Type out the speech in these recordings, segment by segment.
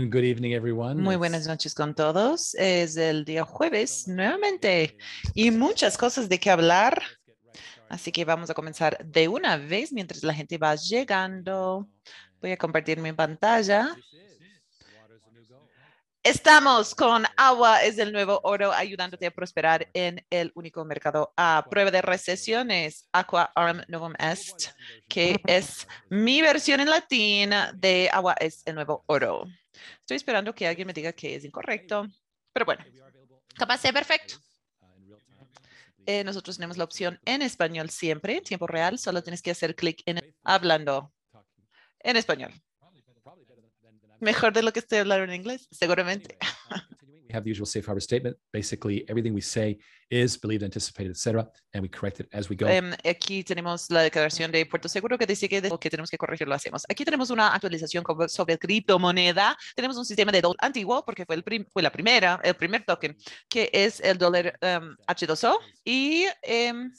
And good evening, everyone. Muy buenas noches con todos. Es el día jueves nuevamente y muchas cosas de qué hablar. Así que vamos a comenzar de una vez mientras la gente va llegando. Voy a compartir mi pantalla. Estamos con Agua es el nuevo oro ayudándote a prosperar en el único mercado a prueba de recesiones. Aqua Arm Novum Est, que es mi versión en latín de Agua es el nuevo oro. Estoy esperando que alguien me diga que es incorrecto, pero bueno, capaz sea perfecto. Eh, nosotros tenemos la opción en español siempre, en tiempo real. Solo tienes que hacer clic en hablando en español. Mejor de lo que estoy hablando en inglés, seguramente. Have the usual safe harbor statement. Basically, everything we say is believed, anticipated, etc., and we correct it as we go. Em, aquí tenemos la declaración de Puerto Seguro que dice que de que tenemos que corregir lo hacemos. Aquí tenemos una actualización sobre criptomoneda. Tenemos un sistema de dólar antiguo porque fue, el prim- fue la primera, el primer token, que es el dólar em, H2O. Y em,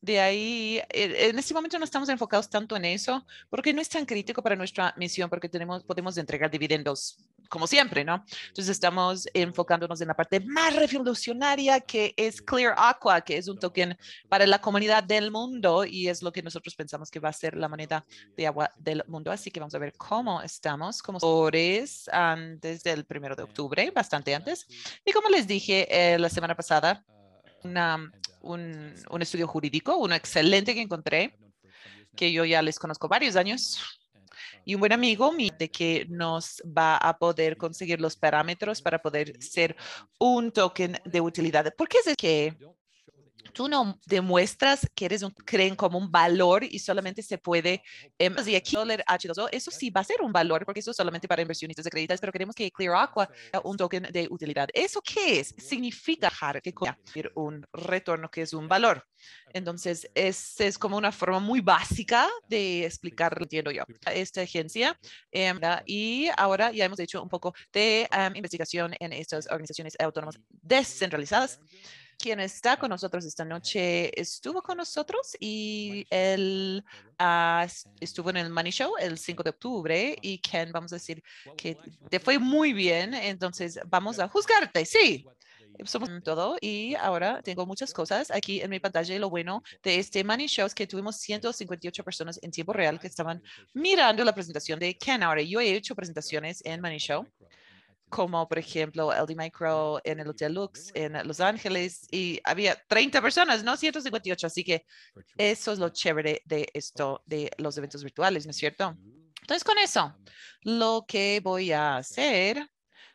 de ahí, eh, en este momento no estamos enfocados tanto en eso porque no es tan crítico para nuestra misión porque tenemos, podemos entregar dividendos como siempre, ¿no? Entonces estamos enfocándonos en la parte más revolucionaria que es Clear Aqua, que es un token para la comunidad del mundo y es lo que nosotros pensamos que va a ser la moneda de agua del mundo. Así que vamos a ver cómo estamos como sectores antes del primero de octubre, bastante antes. Y como les dije eh, la semana pasada, una- un, un estudio jurídico, uno excelente que encontré, que yo ya les conozco varios años, y un buen amigo mío de que nos va a poder conseguir los parámetros para poder ser un token de utilidad. ¿Por qué es que tú no demuestras que eres un, creen como un valor y solamente se puede, em, y aquí dólar H2O, eso sí va a ser un valor porque eso es solamente para inversionistas de créditos, pero queremos que Clear Aqua sea un token de utilidad. ¿Eso qué es? Significa que un retorno que es un valor. Entonces, es, es como una forma muy básica de explicar, entiendo yo, a esta agencia. em, ¿verdad? y ahora ya hemos hecho un poco de em, investigación en estas organizaciones autónomas descentralizadas. Quien está con nosotros esta noche estuvo con nosotros y él s- estuvo en el Money Show el 5 de octubre y Ken, vamos a decir que te fue muy bien, entonces vamos a juzgarte, sí. Somos todo y ahora tengo muchas cosas aquí en mi pantalla y lo bueno de este Money Show es que tuvimos 158 personas en tiempo real que estaban mirando la presentación de Ken. Ahora yo he hecho presentaciones en Money Show como por ejemplo LD Micro en el Hotel Lux en Los Ángeles y había 30 personas, no 158, así que eso es lo chévere de esto, de los eventos virtuales, ¿no es cierto? Entonces con eso, lo que voy a hacer,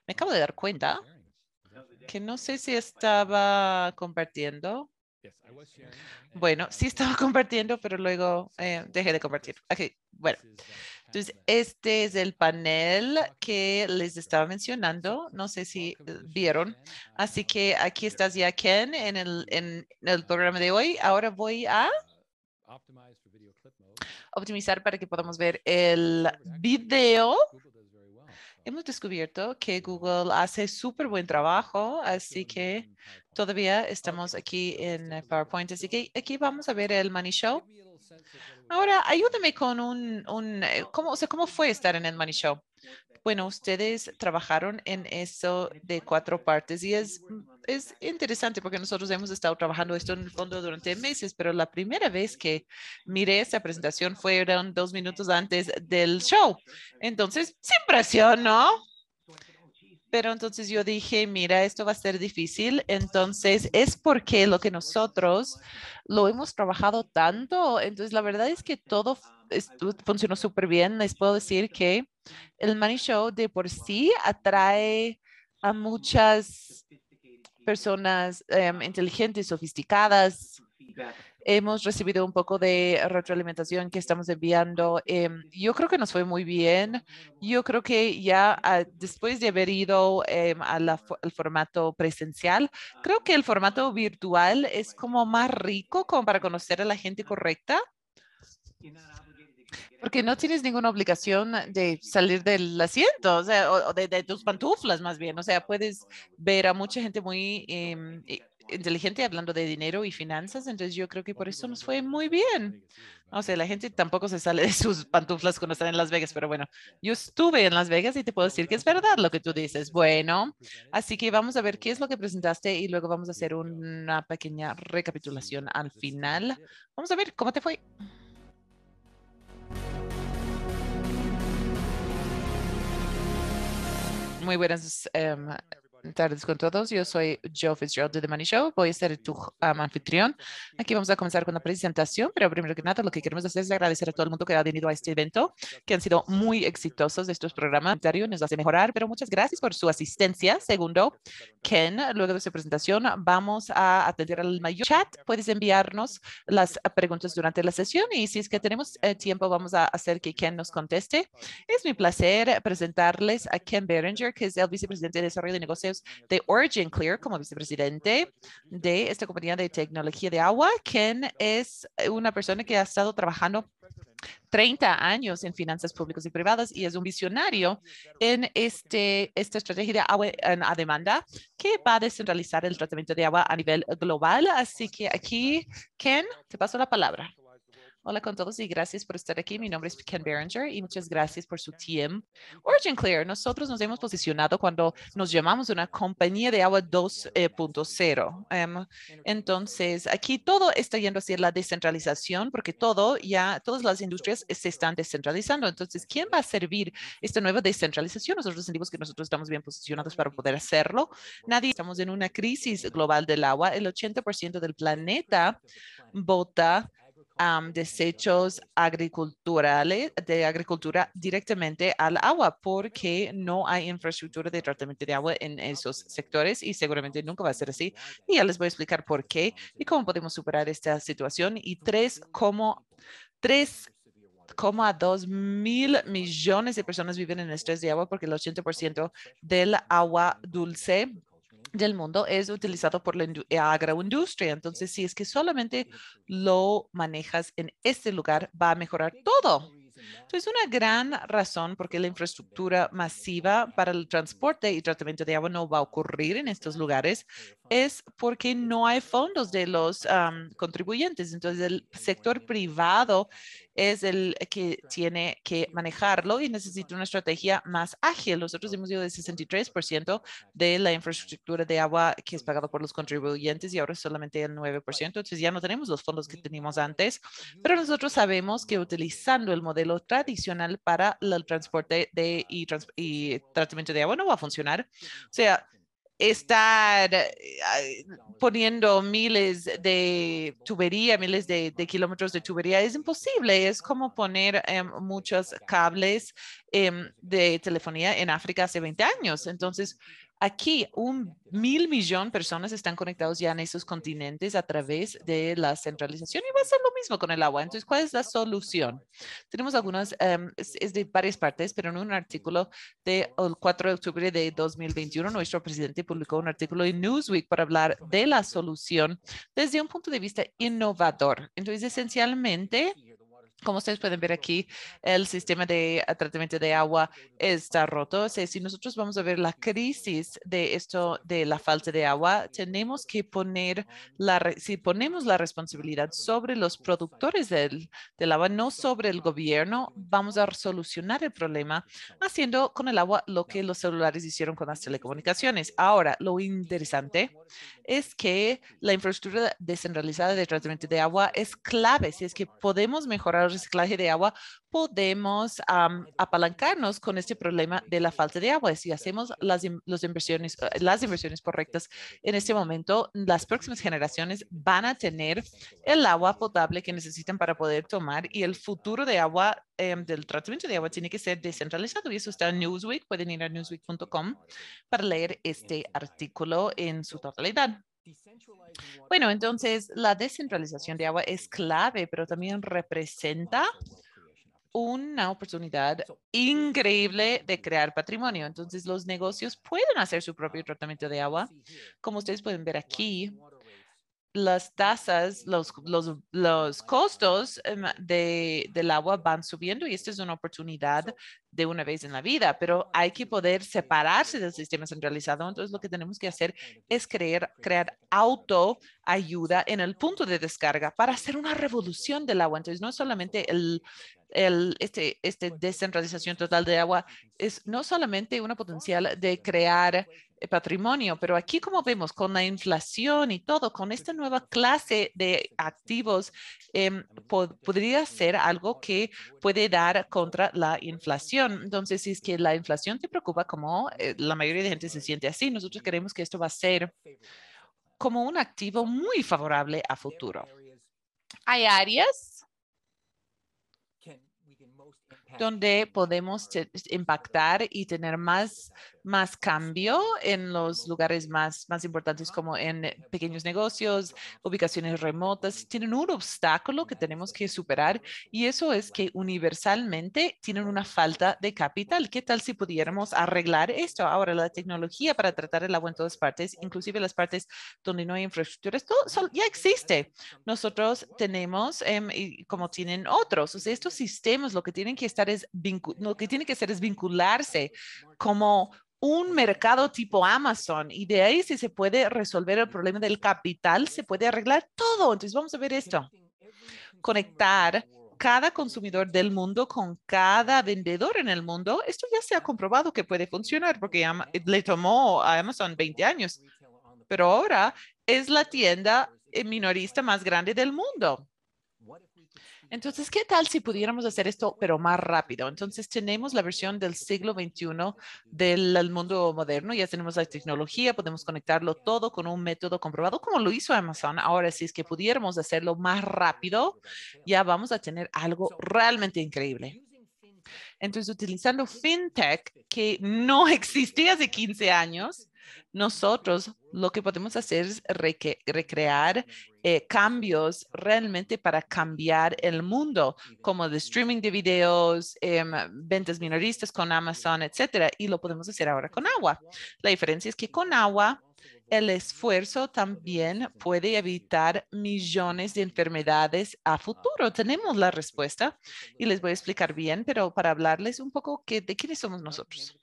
me acabo de dar cuenta que no sé si estaba compartiendo. Bueno, sí estaba compartiendo, pero luego eh, dejé de compartir. Ok, bueno. Entonces, este es el panel que les estaba mencionando. No sé si eh, vieron. Así que aquí estás ya, Ken, en el, en el programa de hoy. Ahora voy a optimizar para que podamos ver el video. Hemos descubierto que Google hace súper buen trabajo, así que todavía estamos aquí en PowerPoint. Así que aquí vamos a ver el Money Show. Ahora, ayúdame con un, un eh, ¿cómo, o sea, ¿cómo fue estar en el Money Show? Bueno, ustedes trabajaron en eso de cuatro partes y es, es interesante porque nosotros hemos estado trabajando esto en el fondo durante meses, pero la primera vez que miré esta presentación fueron dos minutos antes del show. Entonces, sin presión, ¿no? Pero entonces yo dije, mira, esto va a ser difícil. Entonces es porque lo que nosotros lo hemos trabajado tanto. Entonces la verdad es que todo funcionó súper bien. Les puedo decir que el Money Show de por sí atrae a muchas personas em, inteligentes, sofisticadas. Hemos recibido un poco de retroalimentación que estamos enviando. em, yo creo que nos fue muy bien. Yo creo que ya ah, después de haber ido em, al formato presencial, creo que el formato virtual es como más rico como para conocer a la gente correcta. Porque no tienes ninguna obligación de salir del asiento, o sea, o, de, de tus pantuflas más bien. O sea, puedes ver a mucha gente muy i- inteligente hablando de dinero y finanzas, entonces yo creo que por eso nos fue muy bien. O sea, la gente tampoco se sale de sus pantuflas cuando están en Las Vegas, pero bueno, yo estuve en Las Vegas y te puedo decir que es verdad lo que tú dices. Bueno, así que vamos a ver qué es lo que presentaste y luego vamos a hacer una pequeña recapitulación al final. Vamos a ver cómo te fue. Muy buenas em, tardes con todos. Yo soy Joe Fitzgerald de The Money Show. Voy a ser tu anfitrión. Aquí vamos a comenzar con la presentación, pero primero que nada lo que queremos hacer es agradecer a todo el mundo que ha venido a este evento, que han sido muy exitosos estos programas. Nos hace mejorar, pero muchas gracias por su asistencia. Segundo, Ken, luego de su presentación vamos a atender al mayor chat. Puedes enviarnos las preguntas durante la sesión y si es que tenemos eh, tiempo vamos a hacer que Ken nos conteste. Es mi placer presentarles a Ken Berenger, que es el vicepresidente de desarrollo de negocios de Origin Clear como vicepresidente de esta compañía de tecnología de agua. Ken es una persona que ha estado trabajando 30 años en finanzas públicas y privadas y es un visionario en este, esta estrategia de agua a demanda que va a descentralizar el tratamiento de agua a nivel global. Así que aquí, Ken, te paso la palabra. Hola con todos y gracias por estar aquí. Mi nombre es Ken Berenger y muchas gracias por su tiempo. Origin Clear, nosotros nos hemos posicionado cuando nos llamamos una compañía de agua 2.0. Em, entonces, aquí todo está yendo hacia la descentralización porque todo ya, todas las industrias se están descentralizando. Entonces, ¿quién va a servir esta nueva descentralización? Nosotros sentimos que nosotros estamos bien posicionados para poder hacerlo. Nadie, estamos en una crisis global del agua. El 80% del planeta vota desechos agriculturales de agricultura directamente al agua porque no hay infraestructura de tratamiento de agua en esos sectores y seguramente nunca va a ser así. Y ya les voy a explicar por qué y cómo podemos superar esta situación. Y tres, cómo tres dos mil millones de personas viven en estrés de agua porque el 80% del agua dulce del mundo es utilizado por la agroindustria. Entonces, si es que solamente lo manejas en este lugar, va a mejorar todo. Entonces, una gran razón por qué la infraestructura masiva para el transporte y tratamiento de agua no va a ocurrir en estos lugares es porque no hay fondos de los contribuyentes. Entonces, el sector privado es el que tiene que manejarlo y necesita una estrategia más ágil. Nosotros hemos ido de 63% de la infraestructura de agua que es pagado por los contribuyentes y ahora es solamente el 9%. Entonces ya no tenemos los fondos que teníamos antes, pero nosotros sabemos que utilizando el modelo tradicional para el transporte de, y, y tratamiento de agua no va a funcionar. O sea, estar eh, poniendo miles de tubería, miles de, kilómetros de tubería es imposible. Es como poner em, muchos cables em, de telefonía en África hace 20 años. Entonces, Aquí, un mil millón de personas están conectados ya en esos continentes a través de la centralización y va a ser lo mismo con el agua. Entonces, ¿cuál es la solución? Tenemos algunas, em, es, de varias partes, pero en un artículo del 4 de octubre de 2021, nuestro presidente publicó un artículo en Newsweek para hablar de la solución desde un punto de vista innovador. Entonces, esencialmente, como ustedes pueden ver aquí, el sistema de ah, tratamiento de agua está roto. Si nosotros vamos a ver la crisis de esto, de la falta de agua, tenemos que poner la, si ponemos la responsabilidad sobre los productores del, del agua, no sobre el gobierno, vamos a solucionar el problema haciendo con el agua lo que los celulares hicieron con las telecomunicaciones. Ahora, lo interesante es que la infraestructura descentralizada de tratamiento de agua es clave. Si es que podemos mejorar reciclaje de agua, podemos apalancarnos con este problema de la falta de agua. Si hacemos las, inversiones, eh, las inversiones correctas en este momento, las próximas generaciones van a tener el agua potable que necesitan para poder tomar y el futuro de agua em, del tratamiento de agua tiene que ser descentralizado y eso está en Newsweek. Pueden ir a newsweek.com para leer este artículo en su totalidad. Bueno, entonces la descentralización de agua es clave, pero también representa una oportunidad increíble de crear patrimonio. Entonces, los negocios pueden hacer su propio tratamiento de agua. Como ustedes pueden ver aquí, las tasas, los, los, los costos em, de, del agua van subiendo y esta es una oportunidad de una vez en la vida, pero hay que poder separarse del sistema centralizado. Entonces, lo que tenemos que hacer es crear, crear autoayuda en el punto de descarga para hacer una revolución del agua. Entonces, no solamente el, el, este, este descentralización total de agua es no solamente una potencial de crear patrimonio, pero aquí como vemos con la inflación y todo, con esta nueva clase de activos, em, podría ser algo que puede dar contra la inflación. Entonces, si es que la inflación te preocupa, como eh, la mayoría de gente se siente así, nosotros queremos que esto va a ser como un activo muy favorable a futuro. Hay áreas donde podemos impactar y tener más, más cambio en los lugares más, más importantes como en pequeños negocios, ubicaciones remotas. Tienen un obstáculo que tenemos que superar y eso es que universalmente tienen una falta de capital. ¿Qué tal si pudiéramos arreglar esto? Ahora, la tecnología para tratar el agua en todas partes, inclusive las partes donde no hay infraestructura, esto ya existe. Nosotros tenemos, em, como tienen otros, o sea, estos sistemas lo que tienen que estar es, lo que tiene que hacer es vincularse como un mercado tipo Amazon y de ahí si se puede resolver el problema del capital, se puede arreglar todo. Entonces vamos a ver esto. Conectar cada consumidor del mundo con cada vendedor en el mundo, esto ya se ha comprobado que puede funcionar porque le tomó a Amazon 20 años, pero ahora es la tienda minorista más grande del mundo. Entonces, ¿qué tal si pudiéramos hacer esto, pero más rápido? Entonces, tenemos la versión del siglo XXI del mundo moderno, ya tenemos la tecnología, podemos conectarlo todo con un método comprobado, como lo hizo Amazon. Ahora, si es que pudiéramos hacerlo más rápido, ya vamos a tener algo realmente increíble. Entonces, utilizando FinTech, que no existía hace 15 años, nosotros lo que podemos hacer es recrear eh, cambios realmente para cambiar el mundo, como de streaming de videos, em, ventas minoristas con Amazon, etcétera. Y lo podemos hacer ahora con agua. La diferencia es que con agua, el esfuerzo también puede evitar millones de enfermedades a futuro. Tenemos la respuesta y les voy a explicar bien, pero para hablarles un poco que, de quiénes somos nosotros.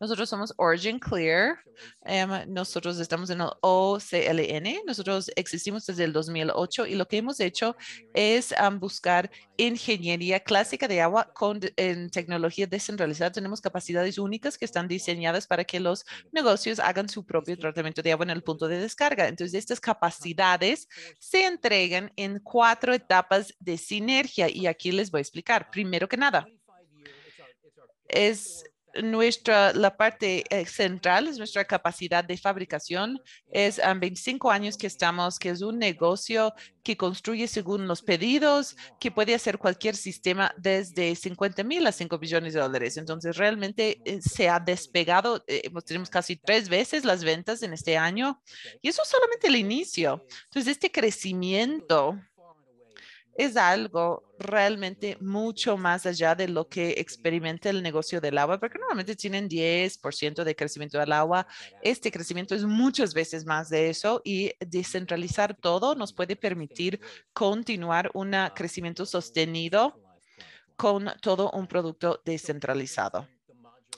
Nosotros somos Origin Clear. Em, nosotros estamos en el OCLN. Nosotros existimos desde el 2008 y lo que hemos hecho es buscar ingeniería clásica de agua con en tecnología descentralizada. Tenemos capacidades únicas que están diseñadas para que los negocios hagan su propio tratamiento de agua en el punto de descarga. Entonces, estas capacidades se entregan en cuatro etapas de sinergia y aquí les voy a explicar. Primero que nada, es nuestra, la parte eh, central es nuestra capacidad de fabricación. Es 25 años que estamos, que es un negocio que construye según los pedidos, que puede hacer cualquier sistema desde 50 mil a 5 billones de dólares. Entonces, realmente eh, se ha despegado, eh, tenemos casi tres veces las ventas en este año y eso es solamente el inicio. Entonces, este crecimiento es algo realmente mucho más allá de lo que experimenta el negocio del agua, porque normalmente tienen 10% de crecimiento del agua. Este crecimiento es muchas veces más de eso y descentralizar todo nos puede permitir continuar un crecimiento sostenido con todo un producto descentralizado.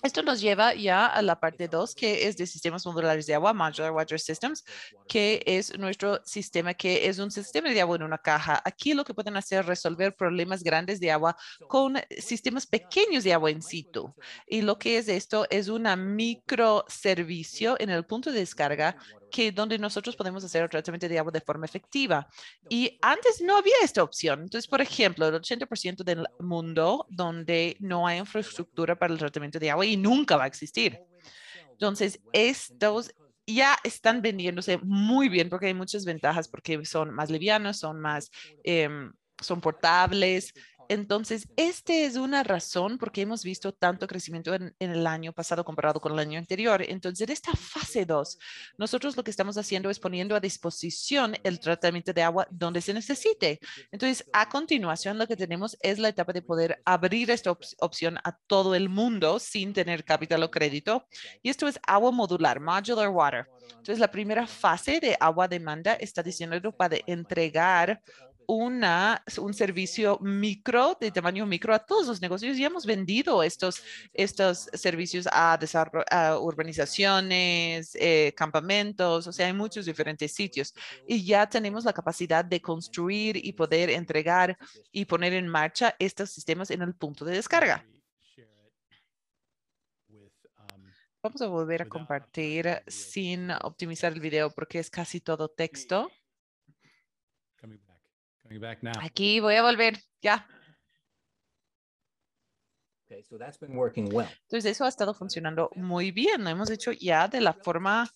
Esto nos lleva ya a la parte 2, que es de sistemas modulares de agua, Modular Water Systems, que es nuestro sistema, que es un sistema de agua en una caja. Aquí lo que pueden hacer es resolver problemas grandes de agua con sistemas pequeños de agua en situ. Y lo que es esto es una microservicio en el punto de descarga que donde nosotros podemos hacer el tratamiento de agua de forma efectiva. Y antes no había esta opción. Entonces, por ejemplo, el 80% del mundo donde no hay infraestructura para el tratamiento de agua y nunca va a existir. Entonces, estos ya están vendiéndose muy bien porque hay muchas ventajas porque son más livianos, son más, em, son portables, Entonces, esta es una razón porque hemos visto tanto crecimiento en, el año pasado comparado con el año anterior. Entonces, en esta fase 2, nosotros lo que estamos haciendo es poniendo a disposición el tratamiento de agua donde se necesite. Entonces, a continuación, lo que tenemos es la etapa de poder abrir esta op opción a todo el mundo sin tener capital o crédito. Y esto es agua modular, modular water. Entonces, la primera fase de agua demanda está diseñado para entregar una, un servicio micro, de tamaño micro a todos los negocios y hemos vendido estos, estos servicios a, a urbanizaciones, eh, campamentos, o sea, hay muchos diferentes sitios y ya tenemos la capacidad de construir y poder entregar y poner en marcha estos sistemas en el punto de descarga. Vamos a volver a compartir sin optimizar el video porque es casi todo texto. Aquí voy a volver, ya. Entonces eso ha estado funcionando muy bien. Lo hemos hecho ya de la forma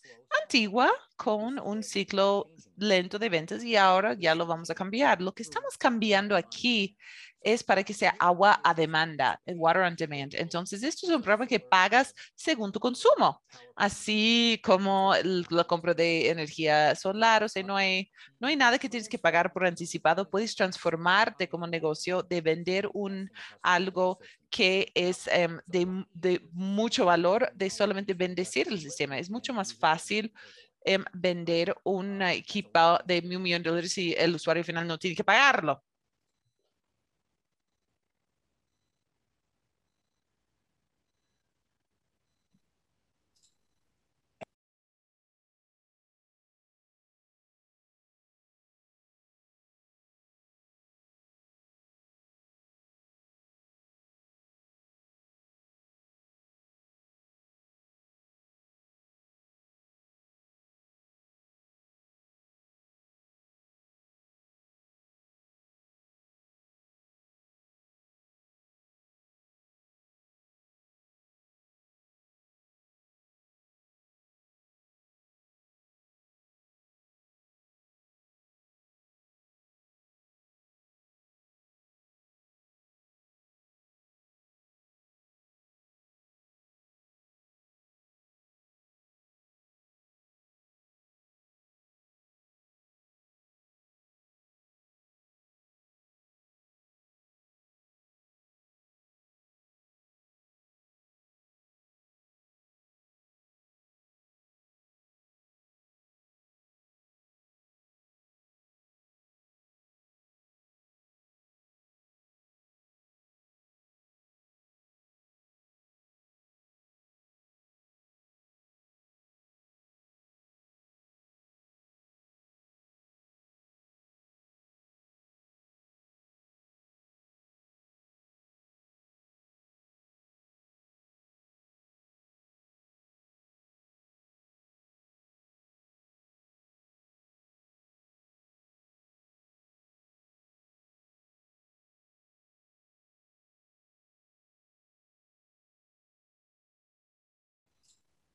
antigua con un ciclo lento de ventas y ahora ya lo vamos a cambiar. Lo que estamos cambiando aquí es para que sea agua a demanda, water on demand. Entonces, esto es un programa que pagas según tu consumo, así como la compra de energía solar. O sea, no hay, no hay nada que tienes que pagar por anticipado. Puedes transformarte como negocio de vender un algo que es um, de, de mucho valor, de solamente bendecir el sistema. Es mucho más fácil um, vender un equipo de un millón de dólares y el usuario final no tiene que pagarlo.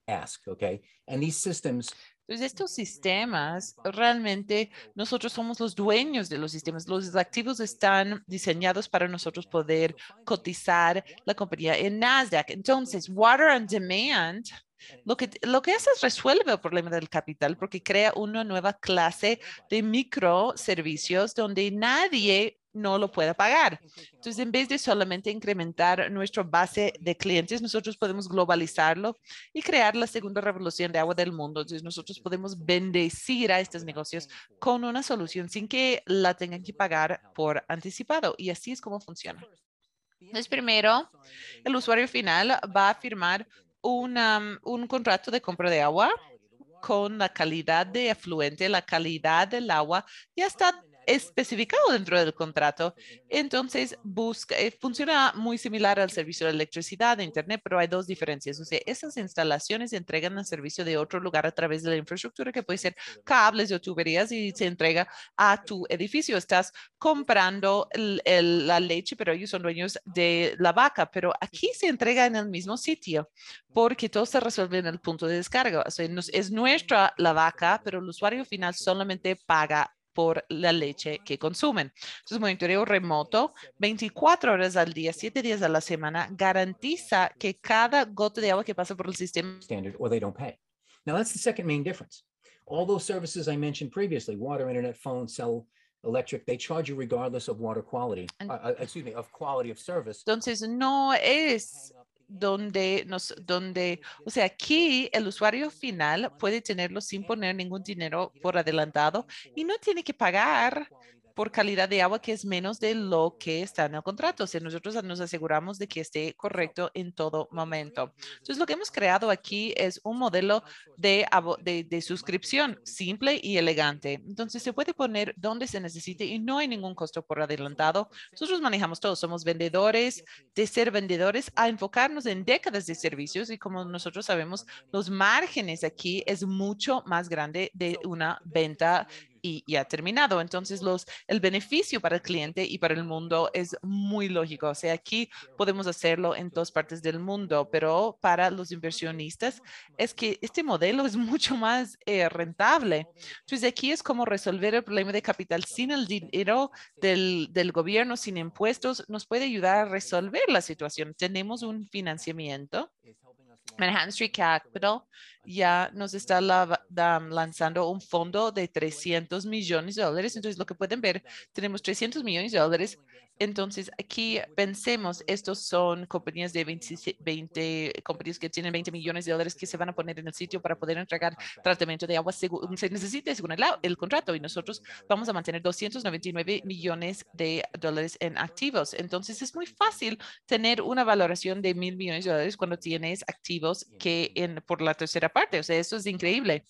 Ask, okay? And these systems Entonces, estos sistemas, realmente nosotros somos los dueños de los sistemas. Los activos están diseñados para nosotros poder cotizar la compañía en Nasdaq. Entonces, Water on Demand, lo que, lo que hace es resuelve el problema del capital porque crea una nueva clase de microservicios donde nadie no lo pueda pagar. Entonces, en vez de solamente incrementar nuestra base de clientes, nosotros podemos globalizarlo y crear la segunda revolución de agua del mundo. Entonces, nosotros podemos bendecir a estos negocios con una solución sin que la tengan que pagar por anticipado. Y así es como funciona. Entonces, primero, el usuario final va a firmar una, un contrato de compra de agua con la calidad de afluente, la calidad del agua, ya está especificado dentro del contrato. Entonces, busca, eh, funciona muy similar al servicio de electricidad, de Internet, pero hay dos diferencias. O sea, esas instalaciones entregan el servicio de otro lugar a través de la infraestructura que puede ser cables o tuberías y se entrega a tu edificio. Estás comprando la leche, pero ellos son dueños de la vaca, pero aquí se entrega en el mismo sitio porque todo se resuelve en el punto de descarga. O sea, es nuestra la vaca, pero el usuario final solamente paga por la leche que consumen. Entonces, monitoreo remoto 24 horas al día, 7 días a la semana, garantiza que cada gota de agua que pasa por el sistema standard or they don't pay. Now, that's the second main difference. All those services I mentioned previously, water, internet, phone, cell, electric, they charge you regardless of water quality, uh, uh, excuse me, of quality of service. Entonces, no es donde nos, donde, o sea, aquí el usuario final puede tenerlo sin poner ningún dinero por adelantado y no tiene que pagar por calidad de agua que es menos de lo que está en el contrato. O sea, nosotros nos aseguramos de que esté correcto en todo momento. Entonces, lo que hemos creado aquí es un modelo de, de suscripción simple y elegante. Entonces, se puede poner donde se necesite y no hay ningún costo por adelantado. Nosotros manejamos todo. Somos vendedores, de ser vendedores a enfocarnos en décadas de servicios y como nosotros sabemos, los márgenes aquí es mucho más grande de una venta y ya terminado. Entonces, los, el beneficio para el cliente y para el mundo es muy lógico. O sea, aquí podemos hacerlo en todas partes del mundo, pero para los inversionistas es que este modelo es mucho más eh, rentable. Entonces, aquí es como resolver el problema de capital sin el dinero del, del gobierno, sin impuestos, nos puede ayudar a resolver la situación. Tenemos un financiamiento. Manhattan Street Capital ya nos está la- lanzando un fondo de 300 millones de dólares. Entonces, lo que pueden ver, tenemos 300 millones de dólares. Entonces, aquí pensemos, estos son compañías de 20, 20 compañías que tienen 20 millones de dólares que se van a poner en el sitio para poder entregar tratamiento de agua según se necesite, según el, el contrato. Y nosotros vamos a mantener 299 millones de dólares en activos. Entonces, es muy fácil tener una valoración de mil millones de dólares cuando tienes activos que en, por la tercera parte. O sea, eso es increíble.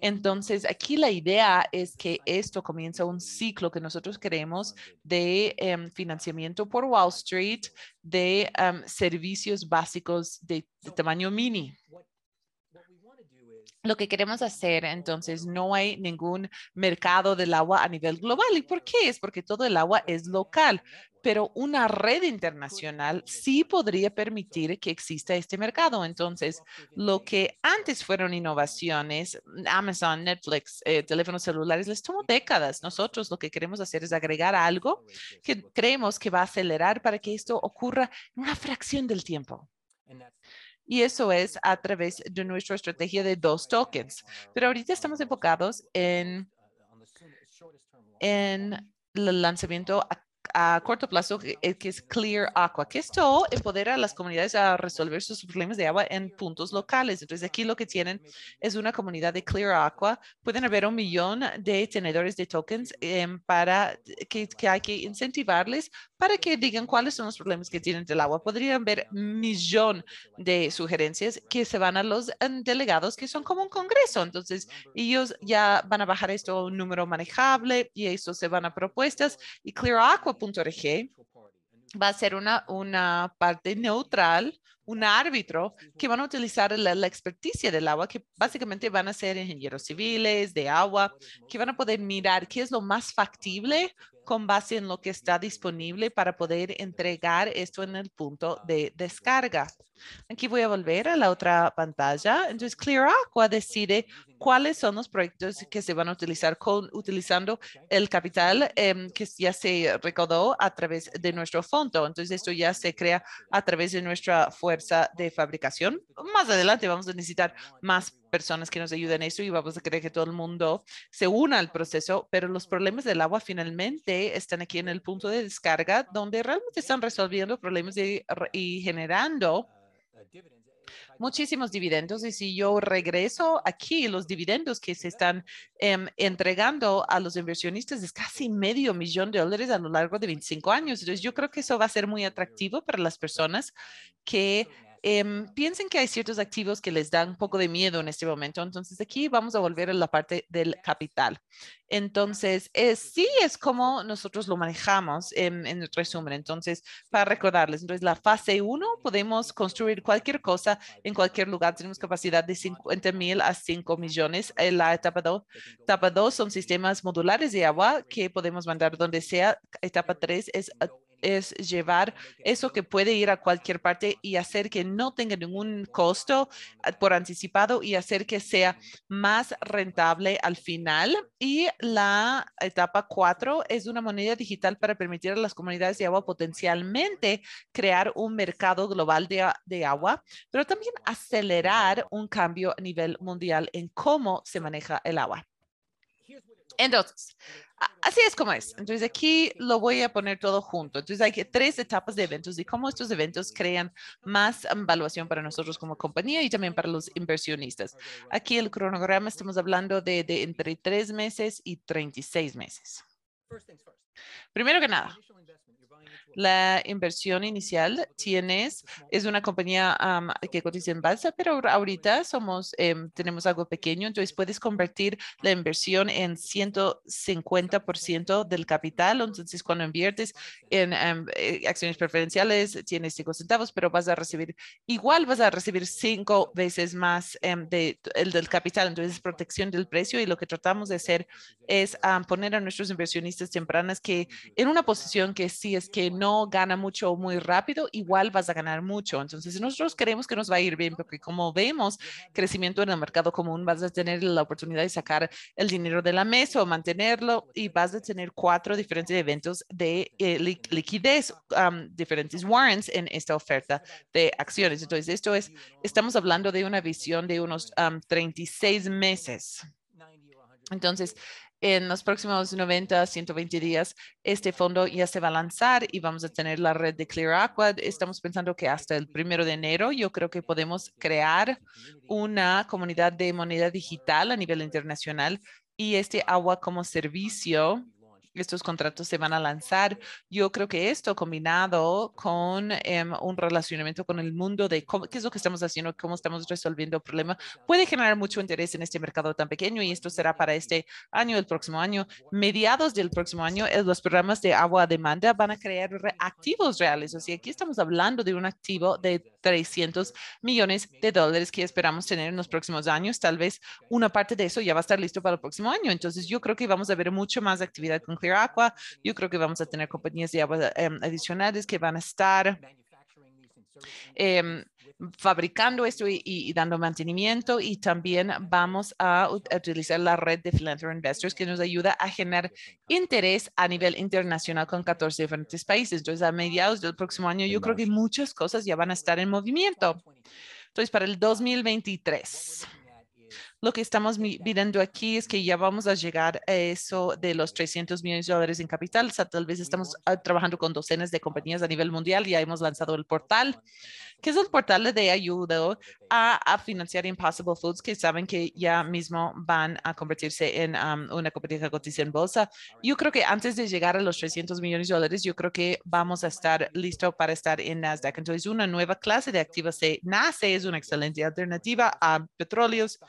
Entonces, aquí la idea es que esto comienza un ciclo que nosotros queremos de em, financiamiento por Wall Street de em, servicios básicos de tamaño mini. Lo que queremos hacer, entonces, no hay ningún mercado del agua a nivel global. ¿Y por qué? Es porque todo el agua es local, pero una red internacional sí podría permitir que exista este mercado. Entonces, lo que antes fueron innovaciones, Amazon, Netflix, eh, teléfonos celulares, les tomó décadas. Nosotros lo que queremos hacer es agregar algo que creemos que va a acelerar para que esto ocurra en una fracción del tiempo. Y eso es a través de nuestra estrategia de dos tokens. Pero ahorita estamos enfocados en, en el lanzamiento a, corto plazo, eh, que es Clear Aqua, que esto empodera a las comunidades a resolver sus problemas de agua en puntos locales. Entonces, aquí lo que tienen es una comunidad de Clear Aqua. Pueden haber un millón de tenedores de tokens em, para que hay que incentivarles para que digan cuáles son los problemas que tienen del agua. Podrían ver millón de sugerencias que se van a los em, delegados que son como un congreso. Entonces, ellos ya van a bajar esto a un número manejable y eso se van a propuestas y clearaqua.org va a ser una, una parte neutral, un árbitro que van a utilizar la, la experticia del agua, que básicamente van a ser ingenieros civiles de agua, que van a poder mirar qué es lo más factible con base en lo que está disponible para poder entregar esto en el punto de descarga. Aquí voy a volver a la otra pantalla. Entonces, Clear Aqua decide cuáles son los proyectos que se van a utilizar con, utilizando el capital em, que ya se recaudó a través de nuestro fondo. Entonces, esto ya se crea a través de nuestra fuerza de fabricación. Más adelante vamos a necesitar más personas que nos ayuden en eso y vamos a querer que todo el mundo se una al proceso, pero los problemas del agua finalmente están aquí en el punto de descarga donde realmente están resolviendo problemas de- y generando uh, I could- muchísimos dividendos y si yo regreso aquí, los dividendos que se están em, entregando a los inversionistas es casi medio millón de dólares a lo largo de 25 años. Entonces yo creo que eso va a ser muy atractivo para las personas que em, piensen que hay ciertos activos que les dan un poco de miedo en este momento. Entonces aquí vamos a volver a la parte del capital. Entonces, es, sí es como nosotros lo manejamos en, en resumen. Entonces, para recordarles, entonces la fase 1 podemos construir cualquier cosa en cualquier lugar. Tenemos capacidad de 50 mil a 5 millones. En la etapa 2, etapa 2 son sistemas modulares de agua que podemos mandar donde sea. Etapa 3 es uh, es llevar eso que puede ir a cualquier parte y hacer que no tenga ningún costo ah, por anticipado y hacer que sea más rentable al final. Y la etapa cuatro es una moneda digital para permitir a las comunidades de agua potencialmente crear un mercado global de, de agua, pero también acelerar un cambio a nivel mundial en cómo se maneja el agua. Entonces, así es como es. Entonces, aquí lo voy a poner todo junto. Entonces, hay tres etapas de eventos y cómo estos eventos crean más evaluación para nosotros como compañía y también para los inversionistas. Aquí el cronograma estamos hablando de, de entre tres meses y 36 meses. Primero que nada, la inversión inicial tienes, es una compañía que cotiza en bolsa, pero ahorita somos, em, tenemos algo pequeño, entonces puedes convertir la inversión en 150% del capital. Entonces, cuando inviertes en eh, acciones preferenciales, tienes 5 centavos, pero vas a recibir, igual vas a recibir cinco veces más em, de, el del capital. Entonces, protección del precio y lo que tratamos de hacer es poner a nuestros inversionistas tempranas que en una posición que sí es que no gana mucho muy rápido, igual vas a ganar mucho. Entonces, nosotros queremos que nos va a ir bien, porque como vemos crecimiento en el mercado común, vas a tener la oportunidad de sacar el dinero de la mesa o mantenerlo y vas a tener cuatro diferentes eventos de eh, liquidez, diferentes warrants en esta oferta de acciones. Entonces, esto es, estamos hablando de una visión de unos 36 meses. Entonces, en los próximos 90, 120 días, este fondo ya se va a lanzar y vamos a tener la red de Clear Aqua. Estamos pensando que hasta el primero de enero yo creo que podemos crear una comunidad de moneda digital a nivel internacional y este agua como servicio estos contratos se van a lanzar. Yo creo que esto combinado con em, un relacionamiento con el mundo de qué es lo que estamos haciendo, cómo estamos resolviendo el problema, puede generar mucho interés en este mercado tan pequeño y esto será para este año, el próximo año. Mediados del próximo año, eh, los programas de agua a demanda van a crear activos reales. O sea, aquí estamos hablando de un activo de 300 millones de dólares que esperamos tener en los próximos años. Tal vez una parte de eso ya va a estar listo para el próximo año. Entonces, yo creo que vamos a ver mucho más actividad con Clear Aqua. Yo creo que vamos a tener compañías de agua em, adicionales que van a estar em, fabricando esto y, dando mantenimiento y también vamos a, utilizar la red de Philanthropy Investors que nos ayuda a generar interés a nivel internacional con 14 diferentes países. Entonces, a mediados del próximo año, yo creo que muchas cosas ya van a estar en movimiento. Entonces, para el 2023. Lo que estamos viendo aquí es que ya vamos a llegar a eso de los 300 millones de dólares en capital. O sea, tal vez estamos ah, trabajando con docenas de compañías a nivel mundial. Ya hemos lanzado el portal, que es un portal de ayuda a, financiar Impossible Foods, que saben que ya mismo van a convertirse en una compañía que cotiza en bolsa. Yo creo que antes de llegar a los 300 millones de dólares, yo creo que vamos a estar listo para estar en Nasdaq. Entonces, una nueva clase de activos se nace, es una excelente alternativa a petróleos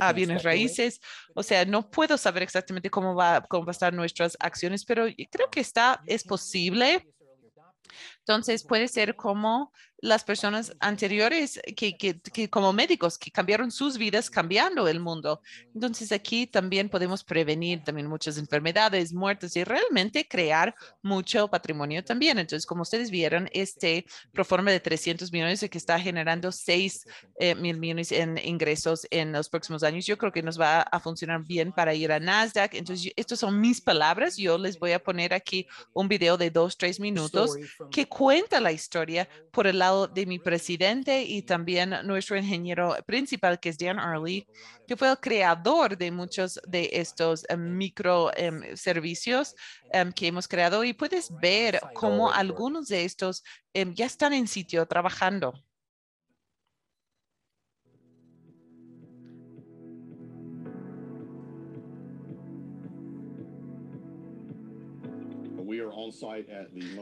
a bienes raíces. O sea, no puedo saber exactamente cómo va, cómo va a estar nuestras acciones, pero creo que está, es posible. Entonces, puede ser como las personas anteriores que, que, como médicos que cambiaron sus vidas cambiando el mundo. Entonces aquí también podemos prevenir también muchas enfermedades, muertes y realmente crear mucho patrimonio también. Entonces, como ustedes vieron, este proforma de 300 millones que está generando 6 eh, mil millones en ingresos en los próximos años, yo creo que nos va a funcionar bien para ir a Nasdaq. Entonces, estas son mis palabras. Yo les voy a poner aquí un video de dos, tres minutos que cuenta la historia por el lado de mi presidente y también nuestro ingeniero principal, que es Dan Early, que fue el creador de muchos de estos em, micro em, servicios em, que hemos creado. Y puedes ver cómo algunos de estos ya están en sitio trabajando.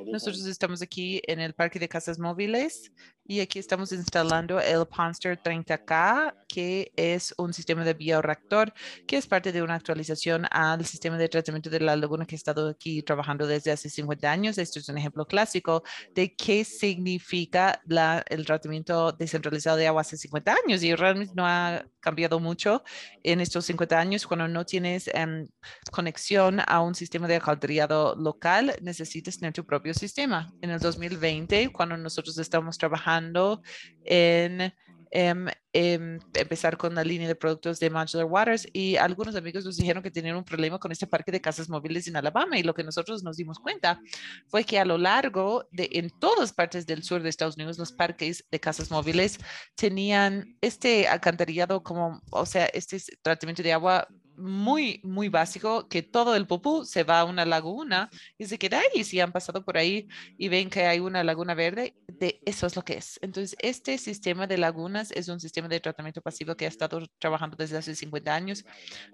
Nosotros estamos aquí en el parque de casas móviles Y aquí estamos instalando el Ponster 30K, que es un sistema de bioreactor que es parte de una actualización al sistema de tratamiento de la laguna que he estado aquí trabajando desde hace 50 años. Esto es un ejemplo clásico de qué significa la, el tratamiento descentralizado de agua hace 50 años y realmente no ha cambiado mucho en estos 50 años. Cuando no tienes em, conexión a un sistema de alcantarillado local, necesitas tener tu propio sistema. En el 2020, cuando nosotros estamos trabajando en em, em, empezar con la línea de productos de Modular Waters y algunos amigos nos dijeron que tenían un problema con este parque de casas móviles en Alabama y lo que nosotros nos dimos cuenta fue que a lo largo de en todas partes del sur de Estados Unidos los parques de casas móviles tenían este alcantarillado como, o sea, este tratamiento de agua muy, muy básico, que todo el popú se va a una laguna y se queda ahí. Si han pasado por ahí y ven que hay una laguna verde, de eso es lo que es. Entonces, este sistema de lagunas es un sistema de tratamiento pasivo que ha estado trabajando desde hace 50 años.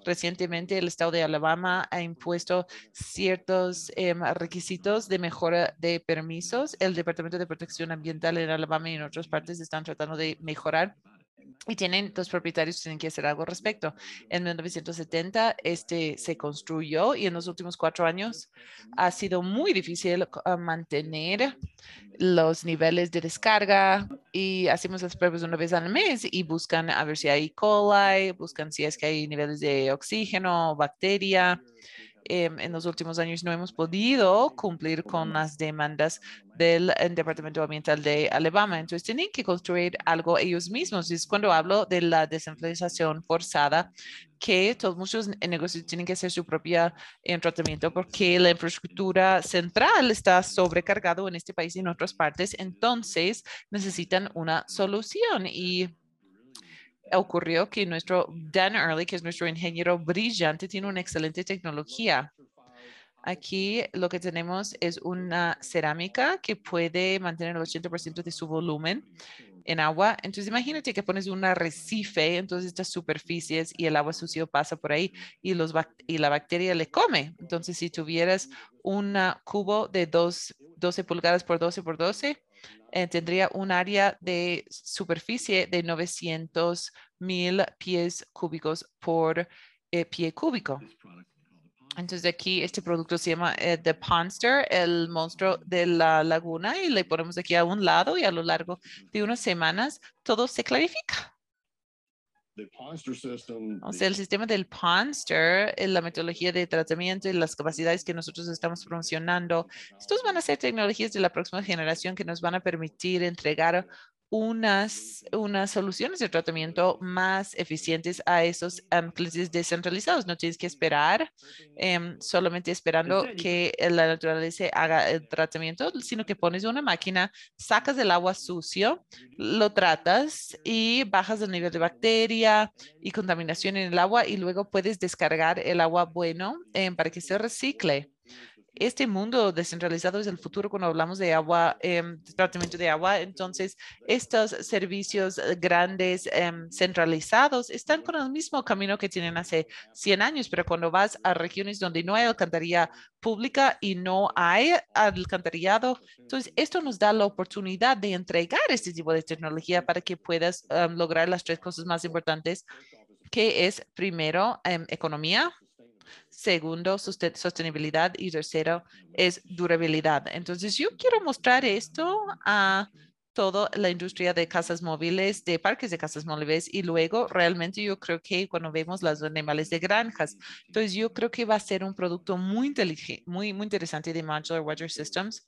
Recientemente, el estado de Alabama ha impuesto ciertos em, requisitos de mejora de permisos. El Departamento de Protección Ambiental en Alabama y en otras partes están tratando de mejorar y tienen, los propietarios tienen que hacer algo al respecto. En 1970 este se construyó y en los últimos cuatro años ha sido muy difícil ah, mantener los niveles de descarga y hacemos las pruebas una vez al mes y buscan a ver si hay E. buscan si es que hay niveles de oxígeno, bacteria. Em, en los últimos años no hemos podido cumplir con las demandas del eh, Departamento Ambiental de Alabama. Entonces tienen que construir algo ellos mismos. Es cuando hablo de la descentralización forzada que todos muchos negocios tienen que hacer su propia eh, tratamiento porque la infraestructura central está sobrecargado en este país y en otras partes. Entonces necesitan una solución y ocurrió que nuestro Dan Early, que es nuestro ingeniero brillante, tiene una excelente tecnología. Aquí lo que tenemos es una cerámica que puede mantener el 80% de su volumen en agua. Entonces imagínate que pones un arrecife en todas estas superficies y el agua sucio pasa por ahí y, los y la bacteria le come. Entonces si tuvieras un cubo de dos, 12 pulgadas por 12 por 12, eh, tendría un área de superficie de 900 mil pies cúbicos por eh, pie cúbico. Entonces aquí este producto se llama eh, The Ponster, el monstruo de la laguna, y le ponemos aquí a un lado y a lo largo de unas semanas todo se clarifica. O sea, el sistema del Ponster, la metodología de tratamiento y las capacidades que nosotros estamos promocionando, estos van a ser tecnologías de la próxima generación que nos van a permitir entregar unas, unas soluciones de tratamiento más eficientes a esos clientes descentralizados. No tienes que esperar em, solamente esperando que la naturaleza haga el tratamiento, sino que pones una máquina, sacas el agua sucio, lo tratas y bajas el nivel de bacteria y contaminación en el agua y luego puedes descargar el agua bueno em, para que se recicle este mundo descentralizado es el futuro cuando hablamos de agua, em, tratamiento de agua. Entonces, estos servicios eh, grandes em, centralizados están con el mismo camino que tienen hace 100 años, pero cuando vas a regiones donde no hay alcantarilla pública y no hay alcantarillado, entonces esto nos da la oportunidad de entregar este tipo de tecnología para que puedas em, lograr las tres cosas más importantes, que es primero economía, segundo, sostenibilidad y tercero es durabilidad. Entonces, yo quiero mostrar esto a toda la industria de casas móviles, de parques de casas móviles y luego realmente yo creo que cuando vemos los animales de granjas, entonces yo creo que va a ser un producto muy inteligente, muy, muy interesante de Modular Water Systems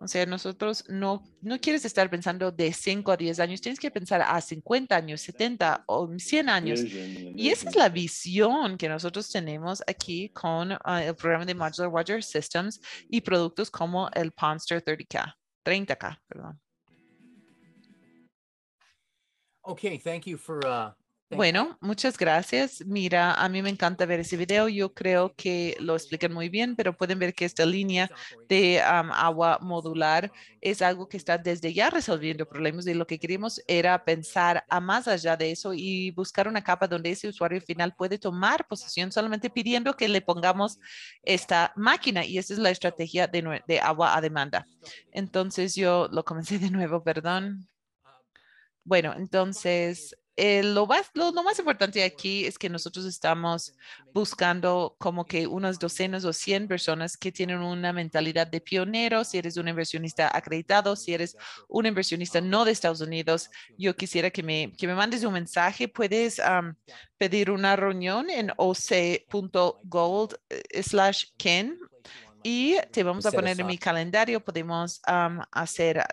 o sea, nosotros no, no quieres estar pensando de 5 a 10 años, tienes que pensar a 50 años, 70 o 100 años. Y esa es la visión que nosotros tenemos aquí con ah, el programa de Modular Water Systems y productos como el Ponster 30K, 30K, perdón. Okay, thank you for uh, bueno, muchas gracias. Mira, a mí me encanta ver ese video. Yo creo que lo explican muy bien, pero pueden ver que esta línea de agua modular es algo que está desde ya resolviendo problemas y lo que queríamos era pensar a más allá de eso y buscar una capa donde ese usuario final puede tomar posesión solamente pidiendo que le pongamos esta máquina y esa es la estrategia de, agua a demanda. Entonces yo lo comencé de nuevo, perdón. Bueno, entonces, eh, lo, más, lo, más importante aquí es que nosotros estamos buscando como que unas docenas o cien personas que tienen una mentalidad de pionero. Si eres un inversionista acreditado, si eres un inversionista no de Estados Unidos, yo quisiera que me, que me mandes un mensaje. Puedes pedir una reunión en oc.gold eh, slash Ken y te vamos a poner en mi calendario. Podemos um, hacer,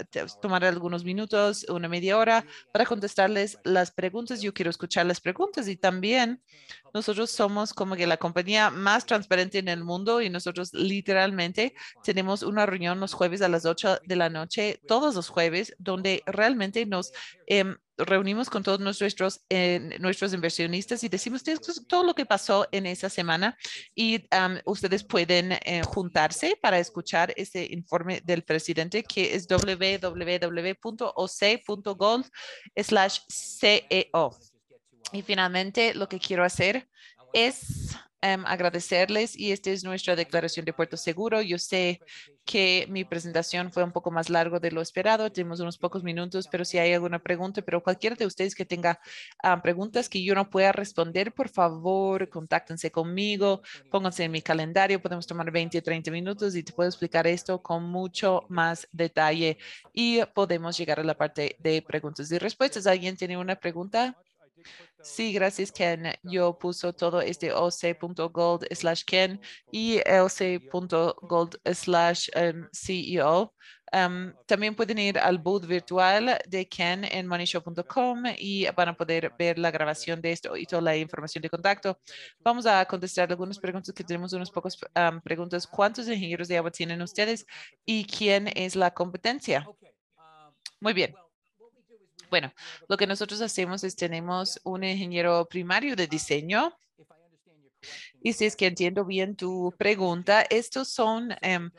tomar algunos minutos, una media hora para contestarles las preguntas. Yo quiero escuchar las preguntas y también nosotros somos como que la compañía más transparente en el mundo y nosotros literalmente tenemos una reunión los jueves a las 8 de la noche, todos los jueves, donde realmente nos eh, reunimos con todos nuestros, nuestros inversionistas y decimos todo lo que pasó en esa semana y um, ustedes pueden eh, juntarse para escuchar ese informe del presidente que es www.oc.gold slash CEO. Y finalmente, lo que quiero hacer es um, agradecerles y esta es nuestra declaración de Puerto Seguro. Yo sé que mi presentación fue un poco más largo de lo esperado. Tenemos unos pocos minutos, pero si hay alguna pregunta, pero cualquiera de ustedes que tenga um, preguntas que yo no pueda responder, por favor, contáctense conmigo, pónganse en mi calendario. Podemos tomar 20 o 30 minutos y te puedo explicar esto con mucho más detalle y podemos llegar a la parte de preguntas y respuestas. ¿Alguien tiene una pregunta? Sí, gracias, Ken. Yo puso todo este oc.gold slash Ken y oc.gold slash CEO. Um, también pueden ir al booth virtual de Ken en moneyshow.com y van a poder ver la grabación de esto y toda la información de contacto. Vamos a contestar algunas preguntas que tenemos unos pocos um, preguntas. ¿Cuántos ingenieros de agua tienen ustedes y quién es la competencia? Muy bien. Bueno, lo que nosotros hacemos es tenemos un ingeniero primario de diseño. Y si es que entiendo bien tu pregunta, estos son um,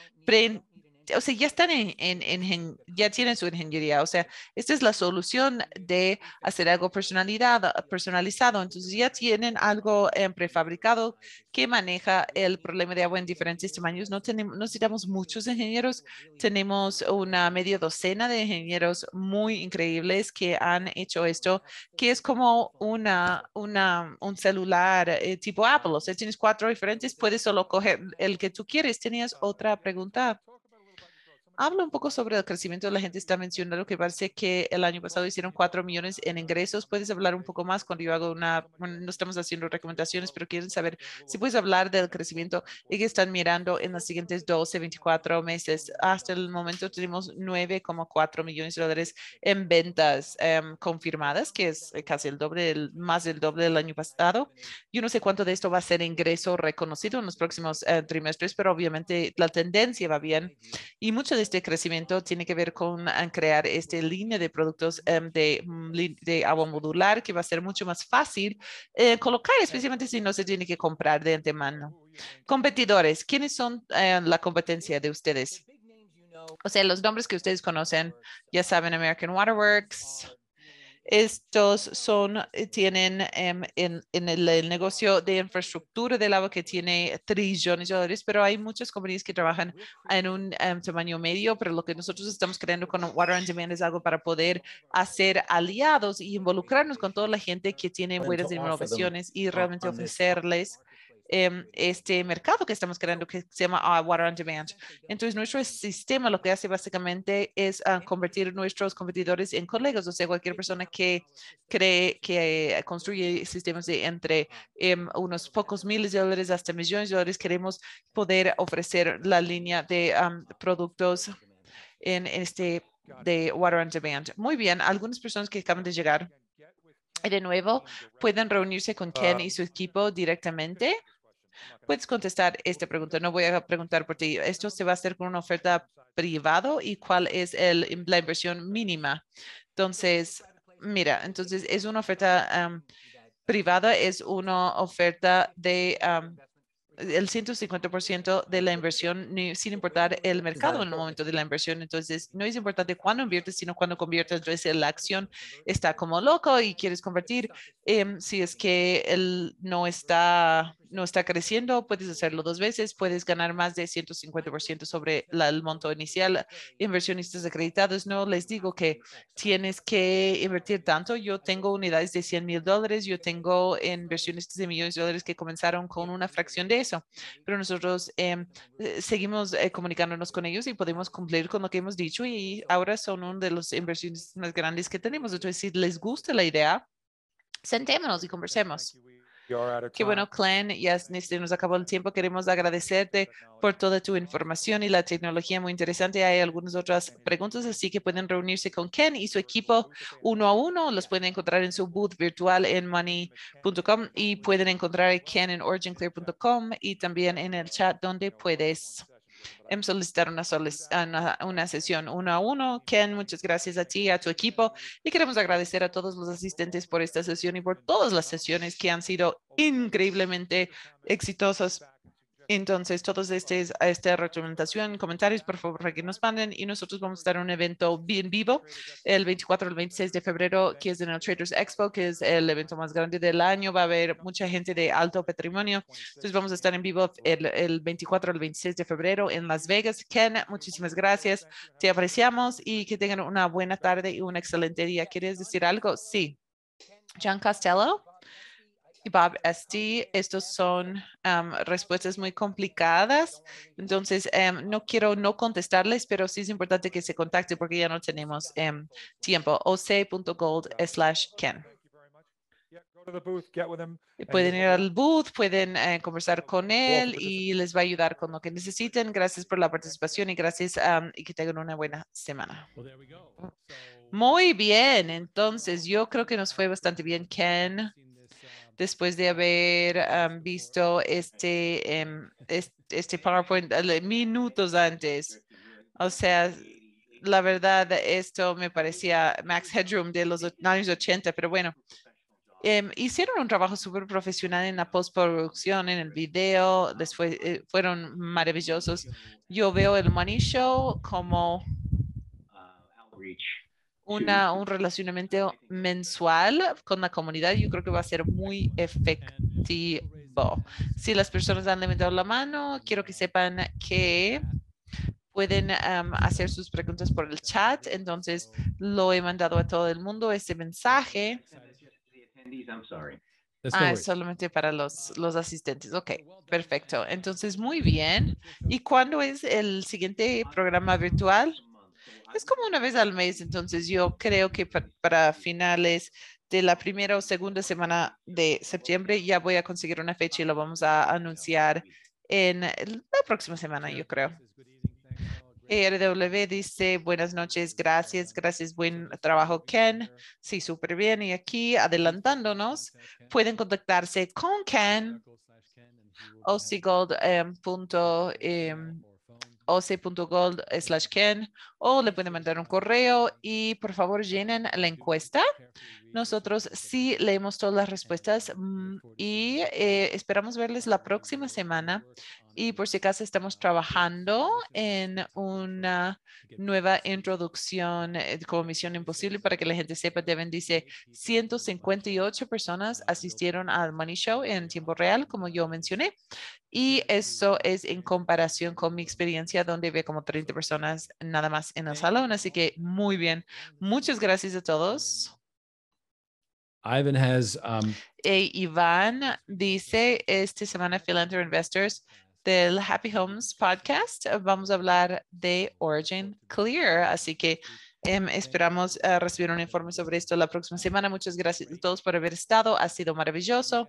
o sea, ya están en, en, ya tienen su ingeniería. O sea, esta es la solución de hacer algo personalidad, personalizado. Entonces ya tienen algo en prefabricado que maneja el problema de agua en diferentes tamaños. No tenemos, necesitamos muchos ingenieros. Tenemos una media docena de ingenieros muy increíbles que han hecho esto, que es como una, una, un celular eh, tipo Apple. O sea, tienes cuatro diferentes, puedes solo coger el que tú quieres. ¿Tenías otra pregunta? Habla un poco sobre el crecimiento. La gente está mencionando que parece que el año pasado hicieron 4 millones en ingresos. ¿Puedes hablar un poco más cuando yo hago una, no estamos haciendo recomendaciones, pero quieren saber si puedes hablar del crecimiento y que están mirando en los siguientes 12, 24 meses. Hasta el momento tenemos 9,4 millones de dólares en ventas em, confirmadas, que es casi el doble, más del doble del año pasado. Yo no sé cuánto de esto va a ser ingreso reconocido en los próximos eh, trimestres, pero obviamente la tendencia va bien y mucho de este crecimiento tiene que ver con ah, crear esta línea de productos em, de, mm, de, agua modular que va a ser mucho más fácil eh, colocar, especialmente si no se tiene que comprar de antemano. Competidores, ¿quiénes son eh, la competencia de ustedes? O sea, los nombres que ustedes conocen, ya saben, American Waterworks, estos son, eh, tienen em, en, en el, negocio de infraestructura del agua que tiene trillones de dólares, pero hay muchas compañías que trabajan en un em, tamaño medio, pero lo que nosotros estamos creando con Water on Demand es algo para poder hacer aliados y involucrarnos con toda la gente que tiene buenas innovaciones y realmente ofrecerles Em, este mercado que estamos creando que se llama ah, Water on Demand. Entonces, nuestro sistema lo que hace básicamente es uh, convertir nuestros competidores en colegas, o sea, cualquier persona que cree que construye sistemas de entre um, unos pocos miles de dólares hasta millones de dólares, queremos poder ofrecer la línea de productos en este de Water on Demand. Muy bien, algunas personas que acaban de llegar. De nuevo, pueden reunirse con Ken y su equipo directamente Puedes contestar esta pregunta. No voy a preguntar por ti. Esto se va a hacer con una oferta privado y cuál es el, la inversión mínima. Entonces, mira, entonces es una oferta privada, es una oferta de el 150% de la inversión sin importar el mercado en el momento de la inversión. Entonces, no es importante cuándo inviertes, sino cuando conviertes. Entonces, la acción está como loco y quieres convertir. Em, si es que él no está no está creciendo, puedes hacerlo dos veces, puedes ganar más de 150% sobre la- el monto inicial. Inversionistas acreditados, no les digo que tienes que invertir tanto. Yo tengo unidades de 100 mil dólares, yo tengo inversionistas de millones de dólares que comenzaron con una fracción de eso, pero nosotros em, eh, seguimos eh, comunicándonos con ellos y podemos cumplir con lo que hemos dicho y ahora son uno de los inversionistas más grandes que tenemos. Entonces, si les gusta la idea, sentémonos y conversemos. Qué bueno, Clan. Ya se nos acabó el tiempo. Queremos agradecerte por toda tu información y la tecnología muy interesante. Hay algunas otras preguntas, así que pueden reunirse con Ken y su equipo uno a uno. Los pueden encontrar en su booth virtual en money.com y pueden encontrar a Ken en originclear.com y también en el chat donde puedes solicitar una, solic- una, una sesión uno a uno. Ken, muchas gracias a ti y a tu equipo. Y queremos agradecer a todos los asistentes por esta sesión y por todas las sesiones que han sido increíblemente exitosas. Entonces, todos estos, esta retroalimentación, comentarios, por favor, para que nos manden y nosotros vamos a estar un evento bien vivo el 24 al 26 de febrero, que es en el Traders Expo, que es el evento más grande del año. Va a haber mucha gente de alto patrimonio. Entonces, vamos a estar en vivo el, el 24 al 26 de febrero en Las Vegas. Ken, muchísimas gracias. Te apreciamos y que tengan una buena tarde y un excelente día. ¿Quieres decir algo? Sí. John Costello Bob Esti, estos son am, respuestas muy complicadas. Entonces, em, no quiero no contestarles, pero sí es importante que se contacte porque ya no tenemos em, tiempo. oc.gold slash Ken. Pueden ir al booth, pueden eh, conversar con él y les va a ayudar con lo que necesiten. Gracias por la participación y gracias y que tengan una buena semana. Muy bien, entonces yo creo que nos fue bastante bien, Ken después de haber visto este, em, es- este PowerPoint ale- minutos antes. O sea, la verdad, esto me parecía Max Headroom de los años 80, pero bueno. em, hicieron un trabajo súper profesional en la postproducción, en el video, después eh, fueron maravillosos. Yo veo el Money Show como una, un relacionamiento mensual con la comunidad, yo creo que va a ser muy efectivo. Si las personas han levantado la mano, quiero que sepan que pueden hacer sus preguntas por el chat. Entonces, lo he mandado a todo el mundo este mensaje. Ah, es solamente para los, los asistentes. Ok, perfecto. Entonces, muy bien. ¿Y cuándo es el siguiente programa virtual? Es como una vez al mes, entonces yo creo que pa- para finales de la primera o segunda semana de septiembre ya voy a conseguir una fecha y lo vamos a anunciar en la próxima semana, yo creo. RW dice, buenas noches, gracias, gracias, buen trabajo, Ken. Sí, súper bien. Y aquí, adelantándonos, pueden contactarse con Ken, em, punto, em, oc.gold slash Ken o le pueden mandar un correo y por favor llenen la encuesta. Nosotros sí leemos todas las respuestas mm, y eh, esperamos verles la próxima semana. Y por si acaso estamos trabajando en una nueva introducción eh, como Misión Imposible para que la gente sepa. Deben dice 158 personas asistieron al Money Show en tiempo real, como yo mencioné. Y eso es en comparación con mi experiencia donde había como 30 personas nada más en el salón. Así que muy bien. Muchas gracias a todos. Ivan has um, E Iván dice, esta semana Philanthropy Investors del Happy Homes podcast, vamos a hablar de Origin Clear. Así que em, esperamos eh, recibir un informe sobre esto la próxima semana. Muchas gracias a todos por haber estado. Ha sido maravilloso.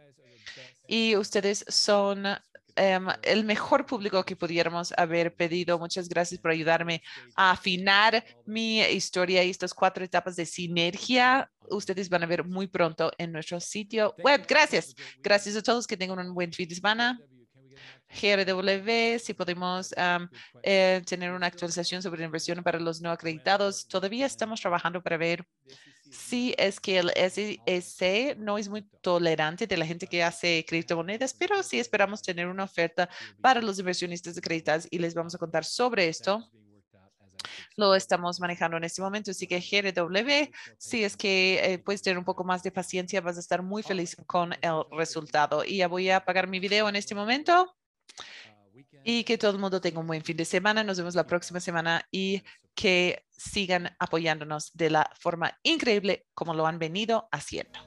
Y ustedes son em, el mejor público que pudiéramos haber pedido. Muchas gracias por ayudarme a afinar mi historia y estas cuatro etapas de sinergia. Ustedes van a ver muy pronto en nuestro sitio web. Gracias. Gracias a todos. Que tengan un buen fin de semana. GRW, si podemos eh, tener una actualización sobre inversión para los no acreditados. Todavía estamos trabajando para ver si es que el SEC no es muy tolerante de la gente que hace criptomonedas, pero sí esperamos tener una oferta para los inversionistas acreditados y les vamos a contar sobre esto. Lo estamos manejando en este momento. Así que GRW, si es que eh, puedes tener un poco más de paciencia, vas a estar muy feliz con el resultado. Y ya voy a apagar mi video en este momento. Y que todo el mundo tenga un buen fin de semana. Nos vemos la próxima semana y que sigan apoyándonos de la forma increíble como lo han venido haciendo.